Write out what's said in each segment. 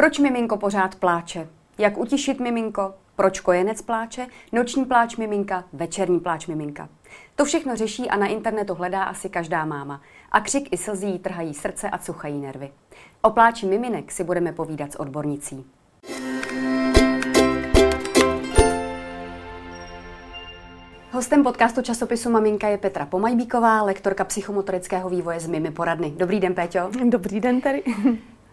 Proč miminko pořád pláče? Jak utišit miminko? Proč kojenec pláče? Noční pláč miminka, večerní pláč miminka. To všechno řeší a na internetu hledá asi každá máma. A křik i slzí trhají srdce a cuchají nervy. O pláči miminek si budeme povídat s odbornicí. Hostem podcastu časopisu Maminka je Petra Pomajbíková, lektorka psychomotorického vývoje z Mimi poradny. Dobrý den, Péťo. Dobrý den, tady.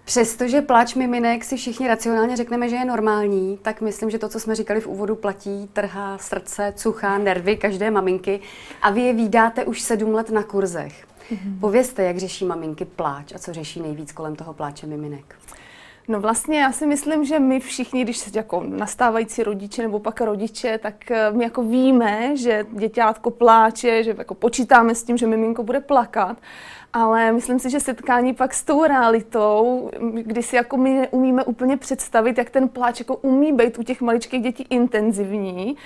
Přestože pláč miminek si všichni racionálně řekneme, že je normální, tak myslím, že to, co jsme říkali v úvodu, platí, trhá srdce, cuchá nervy každé maminky. A vy je výdáte už sedm let na kurzech. Mm-hmm. Povězte, jak řeší maminky pláč a co řeší nejvíc kolem toho pláče miminek. No vlastně já si myslím, že my všichni, když jako nastávající rodiče nebo pak rodiče, tak eh, my jako víme, že děťátko pláče, že jako počítáme s tím, že miminko bude plakat, ale myslím si, že setkání pak s tou realitou, kdy si jako my neumíme úplně představit, jak ten pláč jako umí být u těch maličkých dětí intenzivní,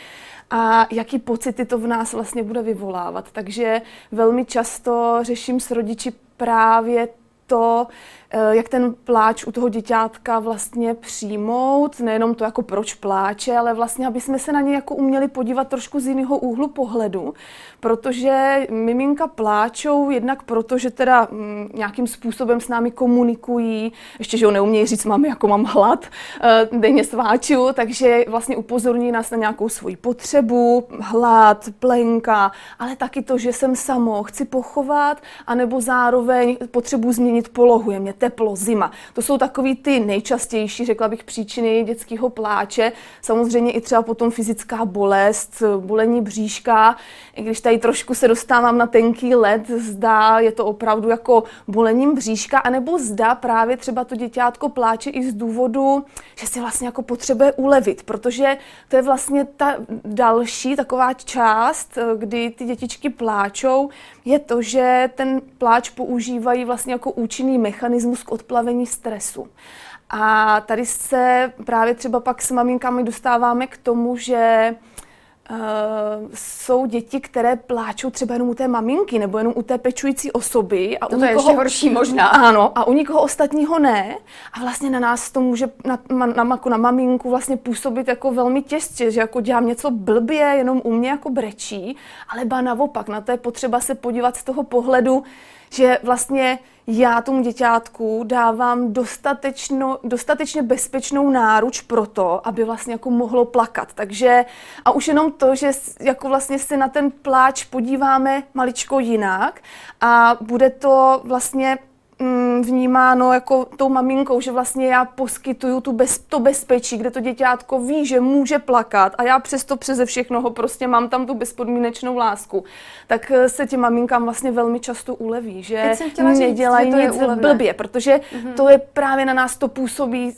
a jaký pocity to v nás vlastně bude vyvolávat. Takže velmi často řeším s rodiči právě to, Eh, jak ten pláč u toho děťátka vlastně přijmout, nejenom to jako proč pláče, ale vlastně, aby jsme se na ně jako uměli podívat trošku z jiného úhlu pohledu, protože miminka pláčou jednak proto, že teda mm, nějakým způsobem s námi komunikují, ještě, že ho neumějí říct, mám jako mám hlad, eh, denně sváču, takže vlastně upozorní nás na nějakou svoji potřebu, hlad, plenka, ale taky to, že jsem samo, chci pochovat, anebo zároveň potřebu změnit polohu, je mě teplo, zima. To jsou takový ty nejčastější, řekla bych, příčiny dětského pláče. Samozřejmě i třeba potom fyzická bolest, bolení bříška. I když tady trošku se dostávám na tenký led, zdá je to opravdu jako bolením bříška, anebo zdá právě třeba to děťátko pláče i z důvodu, že si vlastně jako potřebuje ulevit, protože to je vlastně ta další taková část, kdy ty dětičky pláčou, je to, že ten pláč používají vlastně jako účinný mechanismus k odplavení stresu. A tady se právě třeba pak s maminkami dostáváme k tomu, že Uh, jsou děti, které pláčou třeba jenom u té maminky nebo jenom u té pečující osoby. A to u to někoho, je ještě horší možná. Ano, a u nikoho ostatního ne. A vlastně na nás to může, na, na, na, na maminku vlastně působit jako velmi těžce, že jako dělám něco blbě, jenom u mě jako brečí, ale ba naopak, na to je potřeba se podívat z toho pohledu, že vlastně já tomu děťátku dávám dostatečno, dostatečně bezpečnou náruč pro to, aby vlastně jako mohlo plakat. Takže a už jenom to, že jako vlastně se na ten pláč podíváme maličko jinak a bude to vlastně vnímáno jako tou maminkou, že vlastně já poskytuju tu bez, to bezpečí, kde to děťátko ví, že může plakat a já přesto přeze všechno ho prostě mám tam tu bezpodmínečnou lásku, tak eh, se těm maminkám vlastně velmi často uleví, že nedělají nic blbě, protože mm-hmm. to je právě na nás to působí,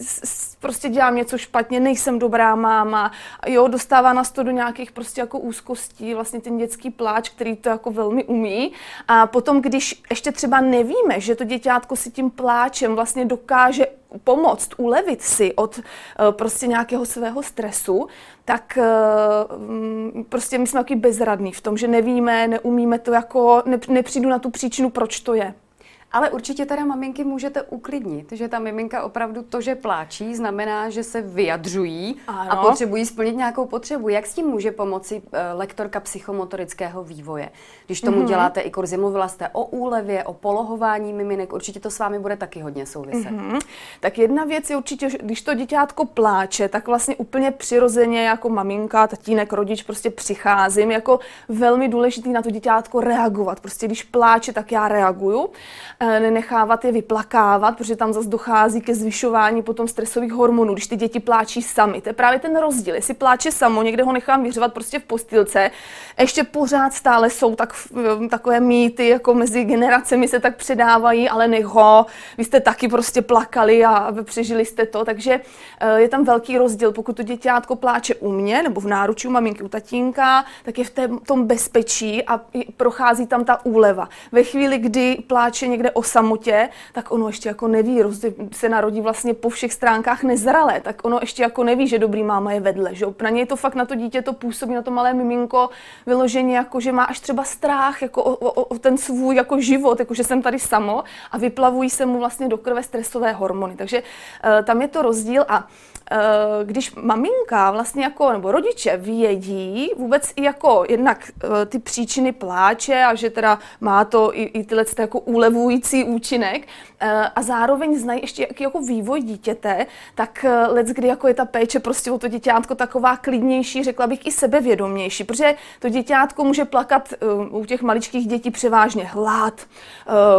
prostě dělám něco špatně, nejsem dobrá máma, jo, dostává nás to do nějakých prostě jako úzkostí, vlastně ten dětský pláč, který to jako velmi umí a potom, když ještě třeba nevíme, že to dítě začátku si tím pláčem vlastně dokáže pomoct, ulevit si od eh, prostě nějakého svého stresu, tak eh, mm, prostě my jsme taky bezradní v tom, že nevíme, neumíme to jako, nepřijdu na tu příčinu, proč to je. Ale určitě teda maminky můžete uklidnit, že ta miminka opravdu to, že pláčí, znamená, že se vyjadřují ano. a potřebují splnit nějakou potřebu. Jak s tím může pomoci uh, lektorka psychomotorického vývoje? Když tomu mm-hmm. děláte i kurzy, mluvila jste o úlevě, o polohování miminek, určitě to s vámi bude taky hodně souviset. Mm-hmm. Tak jedna věc je určitě, když to děťátko pláče, tak vlastně úplně přirozeně jako maminka, tatínek, rodič prostě přicházím jako velmi důležitý na to děťátko reagovat. Prostě když pláče, tak já reaguju. Eh, nenechávat je vyplakávat, protože tam zase dochází ke zvyšování potom stresových hormonů, když ty děti pláčí sami. To je právě ten rozdíl. Jestli pláče samo, někde ho nechám vyřvat prostě v postýlce, ještě pořád stále jsou tak, takové mýty, jako mezi generacemi se tak předávají, ale nech ho, vy jste taky prostě plakali a přežili jste to, takže eh, je tam velký rozdíl. Pokud to děťátko pláče u mě nebo v náručí u maminky, u tatínka, tak je v tom bezpečí a prochází tam ta úleva. Ve chvíli, kdy pláče někde o samotě, tak ono ještě jako neví, se narodí vlastně po všech stránkách nezralé, tak ono ještě jako neví, že dobrý máma je vedle, že na něj to fakt na to dítě to působí, na to malé miminko vyloženě jako, že má až třeba strach jako o, o, o ten svůj jako život, jako že jsem tady samo a vyplavují se mu vlastně do krve stresové hormony. Takže uh, tam je to rozdíl a když maminka vlastně jako, nebo rodiče vědí vůbec i jako jednak uh, ty příčiny pláče a že teda má to i, i tyhle jako úlevující účinek a zároveň znají ještě jaký jako vývoj dítěte, tak uh, let, kdy jako je ta péče prostě o to děťátko taková klidnější, řekla bych i sebevědomější, protože to děťátko může plakat uh, u těch maličkých dětí převážně hlad,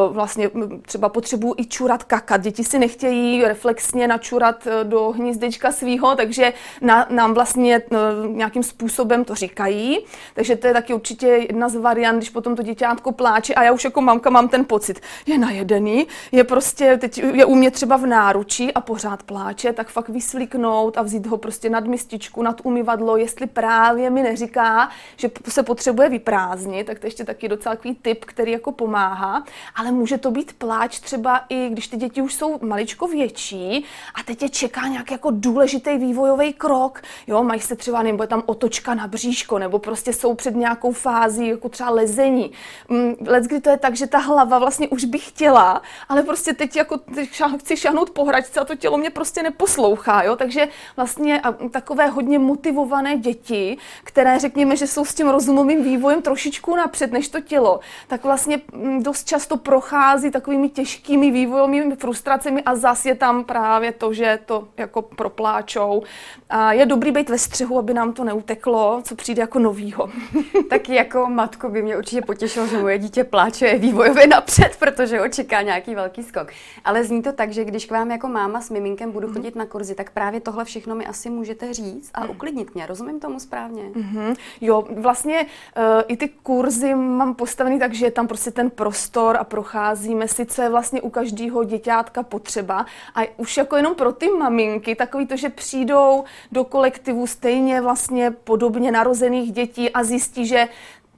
vlastně třeba potřebují i čurat kakat. Děti si nechtějí reflexně načurat do hnízdečka svýho, takže na, nám vlastně nějakým způsobem to říkají. Takže to je taky určitě jedna z variant, když potom to děťátko pláče a já už jako mamka mám ten pocit, je najedený, je prostě, teď je u mě třeba v náručí a pořád pláče, tak fakt vysvlíknout a vzít ho prostě nad mističku, nad umyvadlo, jestli právě mi neříká, že se potřebuje vyprázdnit, tak to je ještě taky docela takový tip, který jako pomáhá, ale může to být pláč třeba i když ty děti už jsou maličko větší a teď je čeká nějaký jako důležitý vývojový krok, jo, mají se třeba, nebo je tam otočka na bříško, nebo prostě jsou před nějakou fází, jako třeba lezení. Mm, Let, kdy to je tak, že ta hlava vlastně už by chtěla, ale prostě teď jako teď chci šahnout po hračce a to tělo mě prostě neposlouchá, jo, takže vlastně takové hodně motivované děti, které řekněme, že jsou s tím rozumovým vývojem trošičku napřed než to tělo, tak vlastně mm, dost často prochází takovými těžkými vývojovými frustracemi a zas je tam právě to, že to jako propláčou. A je dobrý být ve střehu, aby nám to neuteklo, co přijde jako novýho. tak jako matko by mě určitě potěšilo, že moje dítě pláče vývojově napřed, protože očeká nějaký velký skok. Ale zní to tak, že když k vám jako máma s miminkem budu mhm. chodit mm-hmm. na kurzy, tak právě tohle všechno mi asi můžete říct a mhm. uklidnit mě. Rozumím tomu správně? Mm-hmm. Jo, vlastně uh, i ty kurzy mám postavený tak, že je tam prostě ten prostor a procházíme si, co je vlastně u každého děťátka potřeba. A už jako jenom pro ty maminky, takový to, že přijdou do kolektivu stejně vlastně podobně narozených dětí a zjistí, že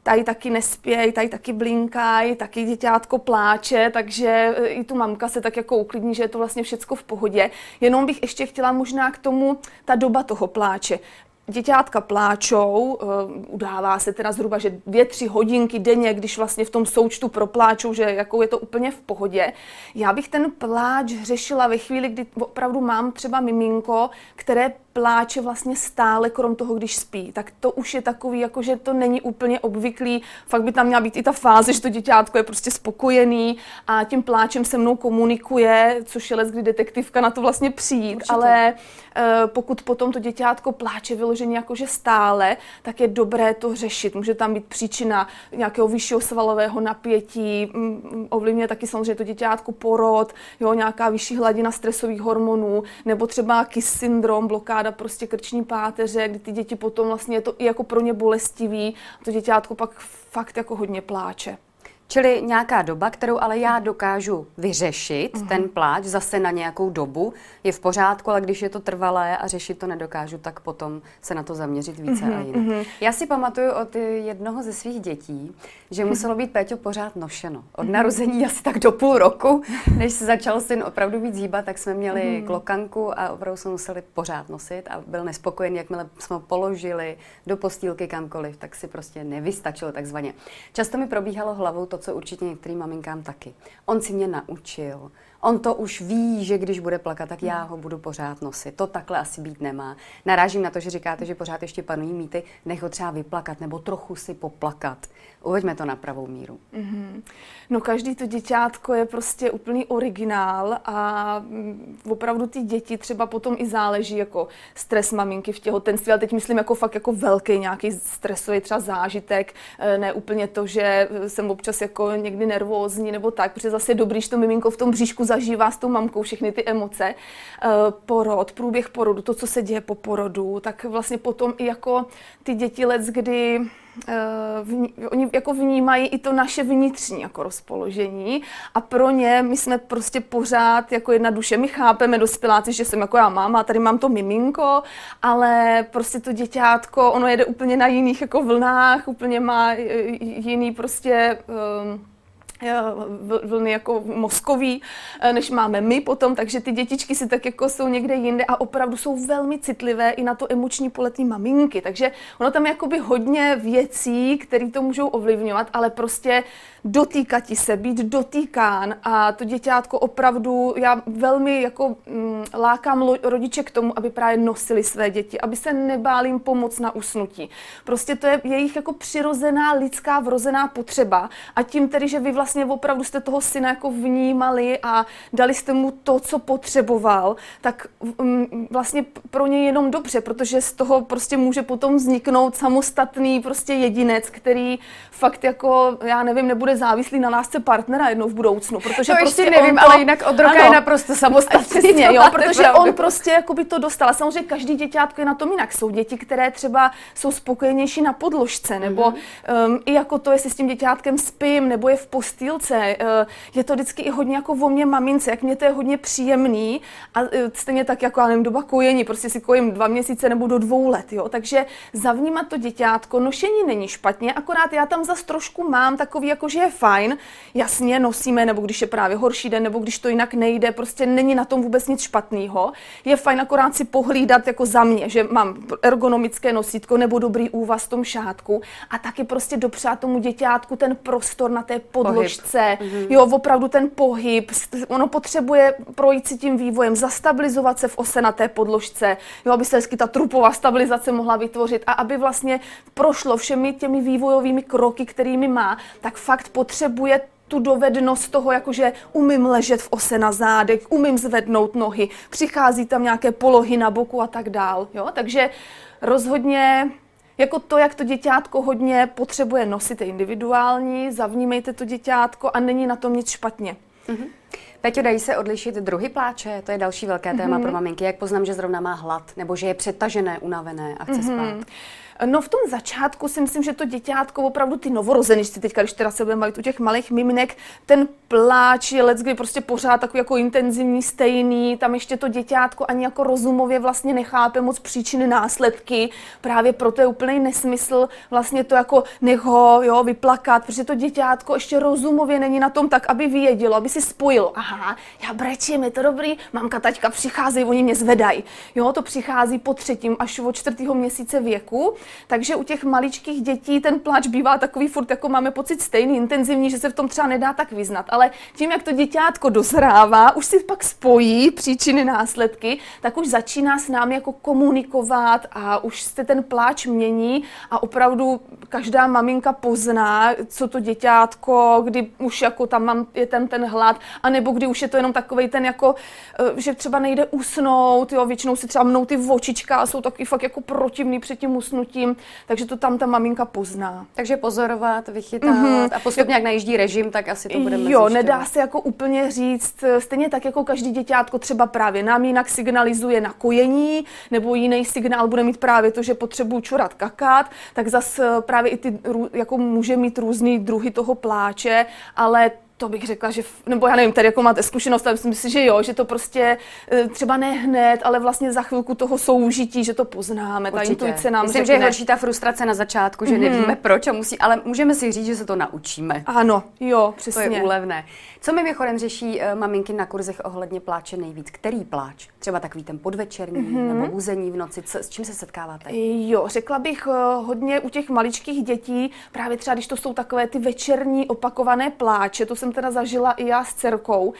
tady taky nespějí, tady taky blinkají, taky děťátko pláče, takže e, i tu mamka se tak jako uklidní, že je to vlastně všecko v pohodě. Jenom bych ještě chtěla možná k tomu ta doba toho pláče. Děťátka pláčou, eh, udává se teda zhruba, že dvě, tři hodinky denně, když vlastně v tom součtu propláčou, že jako je to úplně v pohodě. Já bych ten pláč řešila ve chvíli, kdy opravdu mám třeba miminko, které pláče vlastně stále krom toho, když spí. Tak to už je takový, jako že to není úplně obvyklý. Fakt by tam měla být i ta fáze, že to děťátko je prostě spokojený a tím pláčem se mnou komunikuje, což je les, kdy detektivka na to vlastně přijít. Určitě. Ale uh, pokud potom to děťátko pláče vyloženě jakože stále, tak je dobré to řešit. Může tam být příčina nějakého vyššího svalového napětí, mm, ovlivňuje taky samozřejmě to děťátko porod, jo, nějaká vyšší hladina stresových hormonů, nebo třeba KIS syndrom, blokáda záda, prostě krční páteře, kdy ty děti potom vlastně je to i jako pro ně bolestivý. To děťátko pak fakt jako hodně pláče. Čili nějaká doba, kterou ale já dokážu vyřešit, mm-hmm. ten pláč zase na nějakou dobu, je v pořádku, ale když je to trvalé a řešit to nedokážu, tak potom se na to zaměřit více mm-hmm. a jinak. Mm-hmm. Já si pamatuju od jednoho ze svých dětí, že muselo být Péťo pořád nošeno. Od narození asi tak do půl roku, než se začal syn opravdu víc hýbat, tak jsme měli mm-hmm. klokanku a opravdu jsme museli pořád nosit a byl nespokojený, jakmile jsme ho položili do postýlky kamkoliv, tak si prostě nevystačilo takzvaně. Často mi probíhalo hlavou to, to, co určitě některým maminkám taky. On si mě naučil, On to už ví, že když bude plakat, tak já ho budu pořád nosit. To takhle asi být nemá. Narážím na to, že říkáte, že pořád ještě panují mýty, nech ho třeba vyplakat nebo trochu si poplakat. Uveďme to na pravou míru. Mm-hmm. No každý to děťátko je prostě úplný originál a mm, opravdu ty děti třeba potom i záleží jako stres maminky v těhotenství, ale teď myslím jako fakt jako velký nějaký stresový třeba zážitek, e, ne úplně to, že jsem občas jako někdy nervózní nebo tak, protože zase je dobrý, že to miminko v tom bříšku zažívá s tou mamkou všechny ty emoce, eh, porod, průběh porodu, to, co se děje po porodu, tak vlastně potom i jako ty děti let, kdy Uh, vní, oni jako vnímají i to naše vnitřní jako rozpoložení a pro ně my jsme prostě pořád jako jedna duše. My chápeme dospěláci, že jsem jako já máma, tady mám to miminko, ale prostě to děťátko, ono jede úplně na jiných jako vlnách, úplně má jiný prostě um, vlny jako mozkový, eh, než máme my potom, takže ty dětičky si tak jako jsou někde jinde a opravdu jsou velmi citlivé i na to emoční poletní maminky, takže ono tam je jakoby hodně věcí, které to můžou ovlivňovat, ale prostě dotýkat se, být dotýkán. A to děťátko opravdu, já velmi jako mm, lákám rodiče k tomu, aby právě nosili své děti, aby se nebáli jim pomoct na usnutí. Prostě to je jejich jako přirozená lidská vrozená potřeba. A tím tedy, že vy vlastně opravdu jste toho syna jako vnímali a dali jste mu to, co potřeboval, tak mm, vlastně pro něj jenom dobře, protože z toho prostě může potom vzniknout samostatný prostě jedinec, který fakt jako, já nevím, nebude závislý na lásce partnera jednou v budoucnu, protože to prostě ještě nevím, to, ale jinak od roka ano, je naprosto samostatný. Přesně, jo, protože pravdu. on prostě jako by to dostal. Samozřejmě každý děťátko je na tom jinak. Jsou děti, které třeba jsou spokojenější na podložce, nebo mm-hmm. um, i jako to, jestli s tím děťátkem spím, nebo je v postýlce. Uh, je to vždycky i hodně jako o mě mamince, jak mě to je hodně příjemný a uh, stejně tak jako, já nevím, doba kojení, prostě si kojím dva měsíce nebo do dvou let, jo. Takže zavnímat to děťátko, nošení není špatně, akorát já tam zas trošku mám takový, jako že je fajn, jasně nosíme, nebo když je právě horší den, nebo když to jinak nejde, prostě není na tom vůbec nic špatného. Je fajn akorát si pohlídat jako za mě, že mám ergonomické nosítko nebo dobrý úvaz v tom šátku a taky prostě dopřát tomu děťátku ten prostor na té podložce, pohyb. Mhm. jo, opravdu ten pohyb, ono potřebuje projít si tím vývojem, zastabilizovat se v ose na té podložce, jo, aby se hezky ta trupová stabilizace mohla vytvořit a aby vlastně prošlo všemi těmi vývojovými kroky, kterými má, tak fakt potřebuje tu dovednost toho, jakože umím ležet v ose na zádech, umím zvednout nohy, přichází tam nějaké polohy na boku a tak dál. Jo? Takže rozhodně jako to, jak to děťátko hodně potřebuje nosit, je individuální, zavnímejte to děťátko a není na tom nic špatně. Mm-hmm. Peťo, dají se odlišit druhy pláče? To je další velké téma mm-hmm. pro maminky. Jak poznám, že zrovna má hlad, nebo že je přetažené, unavené a chce mm-hmm. spát? No v tom začátku si myslím, že to děťátko, opravdu ty novorozeničci, teďka, když teda se budeme bavit u těch malých miminek, ten pláč je let, kdy prostě pořád takový jako intenzivní, stejný, tam ještě to děťátko ani jako rozumově vlastně nechápe moc příčiny, následky, právě proto je úplný nesmysl vlastně to jako nech ho, jo, vyplakat, protože to děťátko ještě rozumově není na tom tak, aby vědělo, aby si spojilo, aha, já brečím, je to dobrý, mamka, taťka přicházejí, oni mě zvedají, jo, to přichází po třetím až od čtvrtého měsíce věku, takže u těch maličkých dětí ten pláč bývá takový furt, jako máme pocit stejný, intenzivní, že se v tom třeba nedá tak vyznat. Ale tím, jak to děťátko dozrává, už si pak spojí příčiny, následky, tak už začíná s námi jako komunikovat a už se ten pláč mění a opravdu každá maminka pozná, co to děťátko, kdy už jako tam mám, je ten, ten hlad, anebo kdy už je to jenom takový ten jako, eh, že třeba nejde usnout, jo, většinou si třeba mnou ty očička a jsou taky fakt jako protivný před tím usnutím tím, takže to tam ta maminka pozná. Takže pozorovat, vychytávat mm-hmm. a postupně jak najíždí režim, tak asi to budeme Jo, nedá se jako úplně říct, stejně tak jako každý děťátko třeba právě nám jinak signalizuje na kojení, nebo jiný signál bude mít právě to, že potřebuju čurat kakát, tak zase právě i ty, jako může mít různý druhy toho pláče, ale to bych řekla, že, nebo já nevím, tady jako máte zkušenost, ale myslím si, že jo, že to prostě e, třeba ne hned, ale vlastně za chvilku toho soužití, že to poznáme, ta Určitě. intuice nám Myslím, řekne. že je horší ta frustrace na začátku, že mm-hmm. nevíme proč a musí, ale můžeme si říct, že se to naučíme. Ano, jo, přesně. To je úlevné. Co mimochodem řeší uh, maminky na kurzech ohledně pláče nejvíc? Který pláč? Třeba takový ten podvečerní mm-hmm. nebo buzení v noci? Co, s čím se setkáváte? Jo, řekla bych uh, hodně u těch maličkých dětí, právě třeba když to jsou takové ty večerní opakované pláče, to jsem teda zažila i já s dcerkou, uh,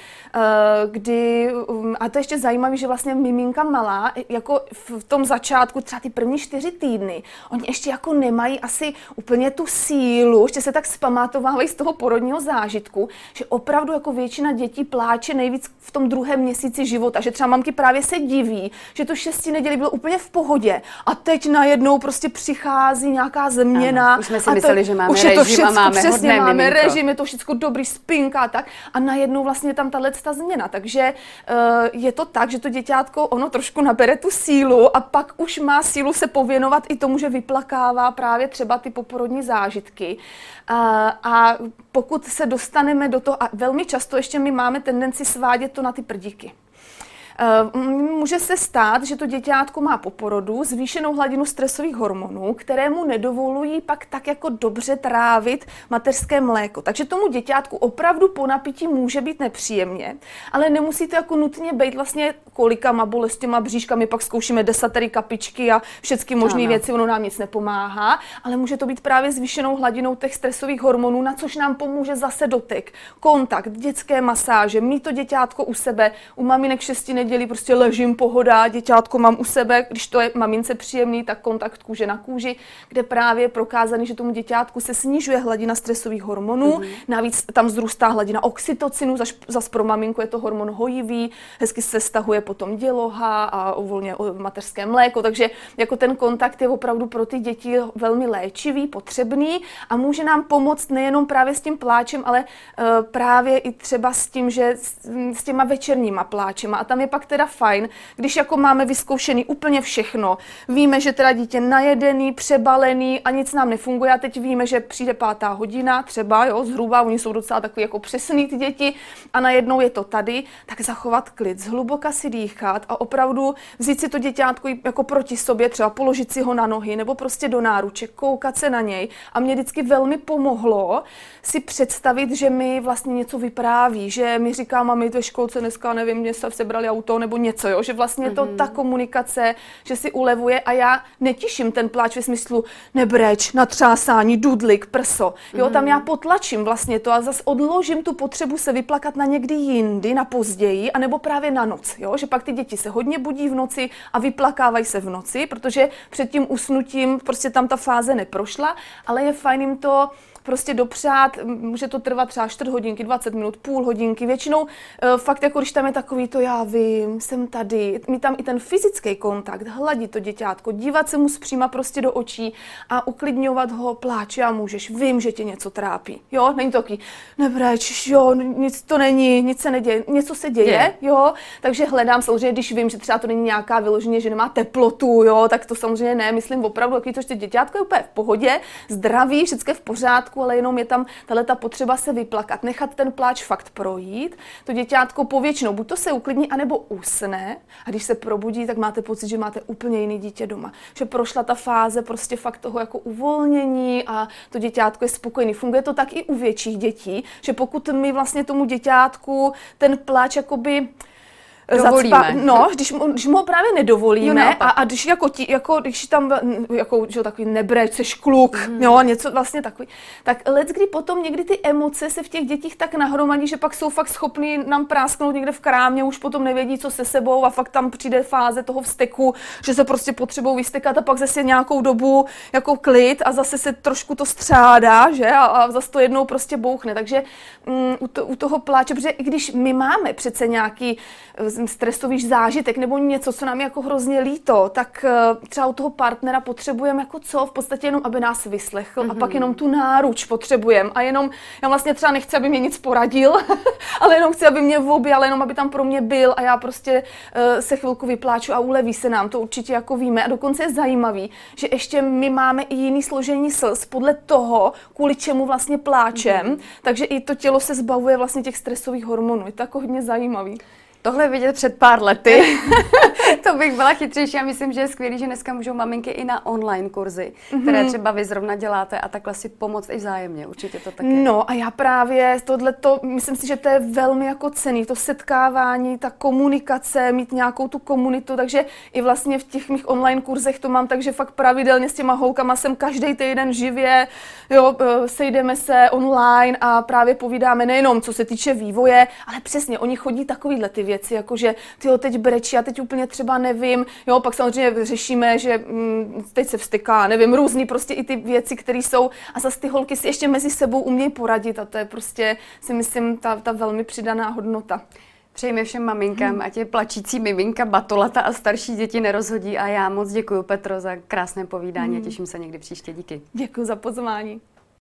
kdy, um, a to je ještě zajímavé, že vlastně miminka malá, jako v tom začátku, třeba ty první čtyři týdny, oni ještě jako nemají asi úplně tu sílu, ještě se tak zpamatovávají z toho porodního zážitku, že opravdu jako většina dětí pláče nejvíc v tom druhém měsíci života, že třeba mamky právě se diví, že to šestí neděli bylo úplně v pohodě a teď najednou prostě přichází nějaká změna. Ano, už jsme si mysleli, že máme už režim je to všecko, a máme přesně, máme miminko. režim, je to všechno dobrý, spinka a tak a najednou vlastně tam tahle ta změna. Takže uh, je to tak, že to děťátko ono trošku nabere tu sílu a pak už má sílu se pověnovat i tomu, že vyplakává právě třeba ty poporodní zážitky. Uh, a pokud se dostaneme do toho, a velmi často ještě my máme tendenci svádět to na ty prdíky. Uh, může se stát, že to děťátko má po porodu zvýšenou hladinu stresových hormonů, které mu nedovolují pak tak jako dobře trávit mateřské mléko. Takže tomu děťátku opravdu po napití může být nepříjemně, ale nemusí to jako nutně být vlastně kolikama bolestěma bříškami, pak zkoušíme desatery kapičky a všechny možné věci, ono nám nic nepomáhá, ale může to být právě zvýšenou hladinou těch stresových hormonů, na což nám pomůže zase dotek, kontakt, dětské masáže, mít to děťátko u sebe, u maminek šesti nedělí prostě ležím, pohoda, děťátko mám u sebe, když to je mamince příjemný, tak kontakt kůže na kůži, kde právě je prokázaný, že tomu děťátku se snižuje hladina stresových hormonů, mm-hmm. navíc tam zrůstá hladina oxytocinu, zase zas pro maminku je to hormon hojivý, hezky se stahuje potom děloha a uvolně mateřské mléko, takže jako ten kontakt je opravdu pro ty děti velmi léčivý, potřebný a může nám pomoct nejenom právě s tím pláčem, ale uh, právě i třeba s tím, že s, s těma večerníma pláčema. A tam je pak teda fajn, když jako máme vyzkoušený úplně všechno. Víme, že teda dítě najedený, přebalený a nic nám nefunguje. A teď víme, že přijde pátá hodina, třeba, jo, zhruba, oni jsou docela takový jako přesný ty děti a najednou je to tady, tak zachovat klid, zhluboka si dýchat a opravdu vzít si to děťátko jako proti sobě, třeba položit si ho na nohy nebo prostě do náruče, koukat se na něj. A mě vždycky velmi pomohlo si představit, že mi vlastně něco vypráví, že mi říká, mami, ve školce dneska, nevím, mě se sebrali auto nebo něco, jo? že vlastně to mm-hmm. ta komunikace, že si ulevuje a já netěším ten pláč ve smyslu nebreč, natřásání, dudlik, prso. Jo, mm-hmm. tam já potlačím vlastně to a zase odložím tu potřebu se vyplakat na někdy jindy, na později, anebo právě na noc. Jo? Že pak ty děti se hodně budí v noci a vyplakávají se v noci, protože před tím usnutím prostě tam ta fáze neprošla, ale je fajn jim to prostě dopřát, může to trvat třeba 4 hodinky, 20 minut, půl hodinky. Většinou uh, fakt jako když tam je takový to já vím, jsem tady, mít tam i ten fyzický kontakt, hladit to děťátko, dívat se mu zpříma prostě do očí a uklidňovat ho, pláč, já můžeš, vím, že tě něco trápí. Jo, není to takový, nebreč, jo, nic to není, nic se neděje, něco se děje, je. jo, takže hledám samozřejmě, když vím, že třeba to není nějaká vyloženě, že nemá teplotu, jo, tak to samozřejmě ne, myslím opravdu, takový to, že děťátko je úplně v pohodě, zdraví, všechno v pořádku, pořádku, ale jenom je tam tahle ta potřeba se vyplakat, nechat ten pláč fakt projít. To děťátko povětšinou buď to se uklidní, anebo usne a když se probudí, tak máte pocit, že máte úplně jiný dítě doma. Že prošla ta fáze prostě fakt toho jako uvolnění a to děťátko je spokojený. Funguje to tak i u větších dětí, že pokud my vlastně tomu děťátku ten pláč jakoby dovolíme. Zacpa, no, když, když mu ho právě nedovolíme no, a, a když jako, ti, jako když tam jako, že takový nebreč, seš kluk, mm. jo, něco vlastně takový, tak let, kdy potom někdy ty emoce se v těch dětích tak nahromadí, že pak jsou fakt schopní nám prásknout někde v krámě, už potom nevědí, co se sebou a fakt tam přijde fáze toho vzteku, že se prostě potřebují vystekat a pak zase nějakou dobu jako klid a zase se trošku to střádá, že, a, a zase to jednou prostě bouchne. Takže mm, u, to, u toho pláče, protože i když my máme přece nějaký stresový zážitek nebo něco, co nám je jako hrozně líto, tak eh, třeba u toho partnera potřebujeme jako co? V podstatě jenom, aby nás vyslechl mm-hmm. a pak mhm. jenom tu náruč potřebujeme a jenom, já vlastně třeba nechci, aby mě nic poradil, ale jenom chci, aby mě objal, jenom aby tam pro mě byl a já prostě uh, se chvilku vypláču a uleví se nám, to určitě jako víme a dokonce je zajímavý, že ještě my máme i jiný složení slz podle toho, kvůli čemu vlastně pláčem, mm-hmm. takže i to tělo se zbavuje vlastně těch stresových hormonů. Je to jako hodně zajímavý. Tohle vidět před pár lety, to bych byla chytřejší a myslím, že je skvělé, že dneska můžou maminky i na online kurzy, mm-hmm. které třeba vy zrovna děláte a takhle si pomoct i vzájemně. Určitě to taky. No a já právě tohle to, myslím si, že to je velmi jako cený, to setkávání, ta komunikace, mít nějakou tu komunitu, takže i vlastně v těch mých online kurzech to mám, takže fakt pravidelně s těma holkama jsem každý týden živě, jo, e, sejdeme se online a právě povídáme nejenom co se týče vývoje, ale přesně, oni chodí takovýhle ty věci věci, jako že ty teď brečí a teď úplně třeba nevím, jo, pak samozřejmě řešíme, že hm, teď se vstyká, nevím, různý prostě i ty věci, které jsou a zase ty holky si ještě mezi sebou umějí poradit a to je prostě si myslím ta, ta velmi přidaná hodnota. Přejeme všem maminkám, hmm. ať je plačící miminka, batolata a starší děti nerozhodí. A já moc děkuji Petro za krásné povídání hmm. a těším se někdy příště. Díky. Děkuji za pozvání.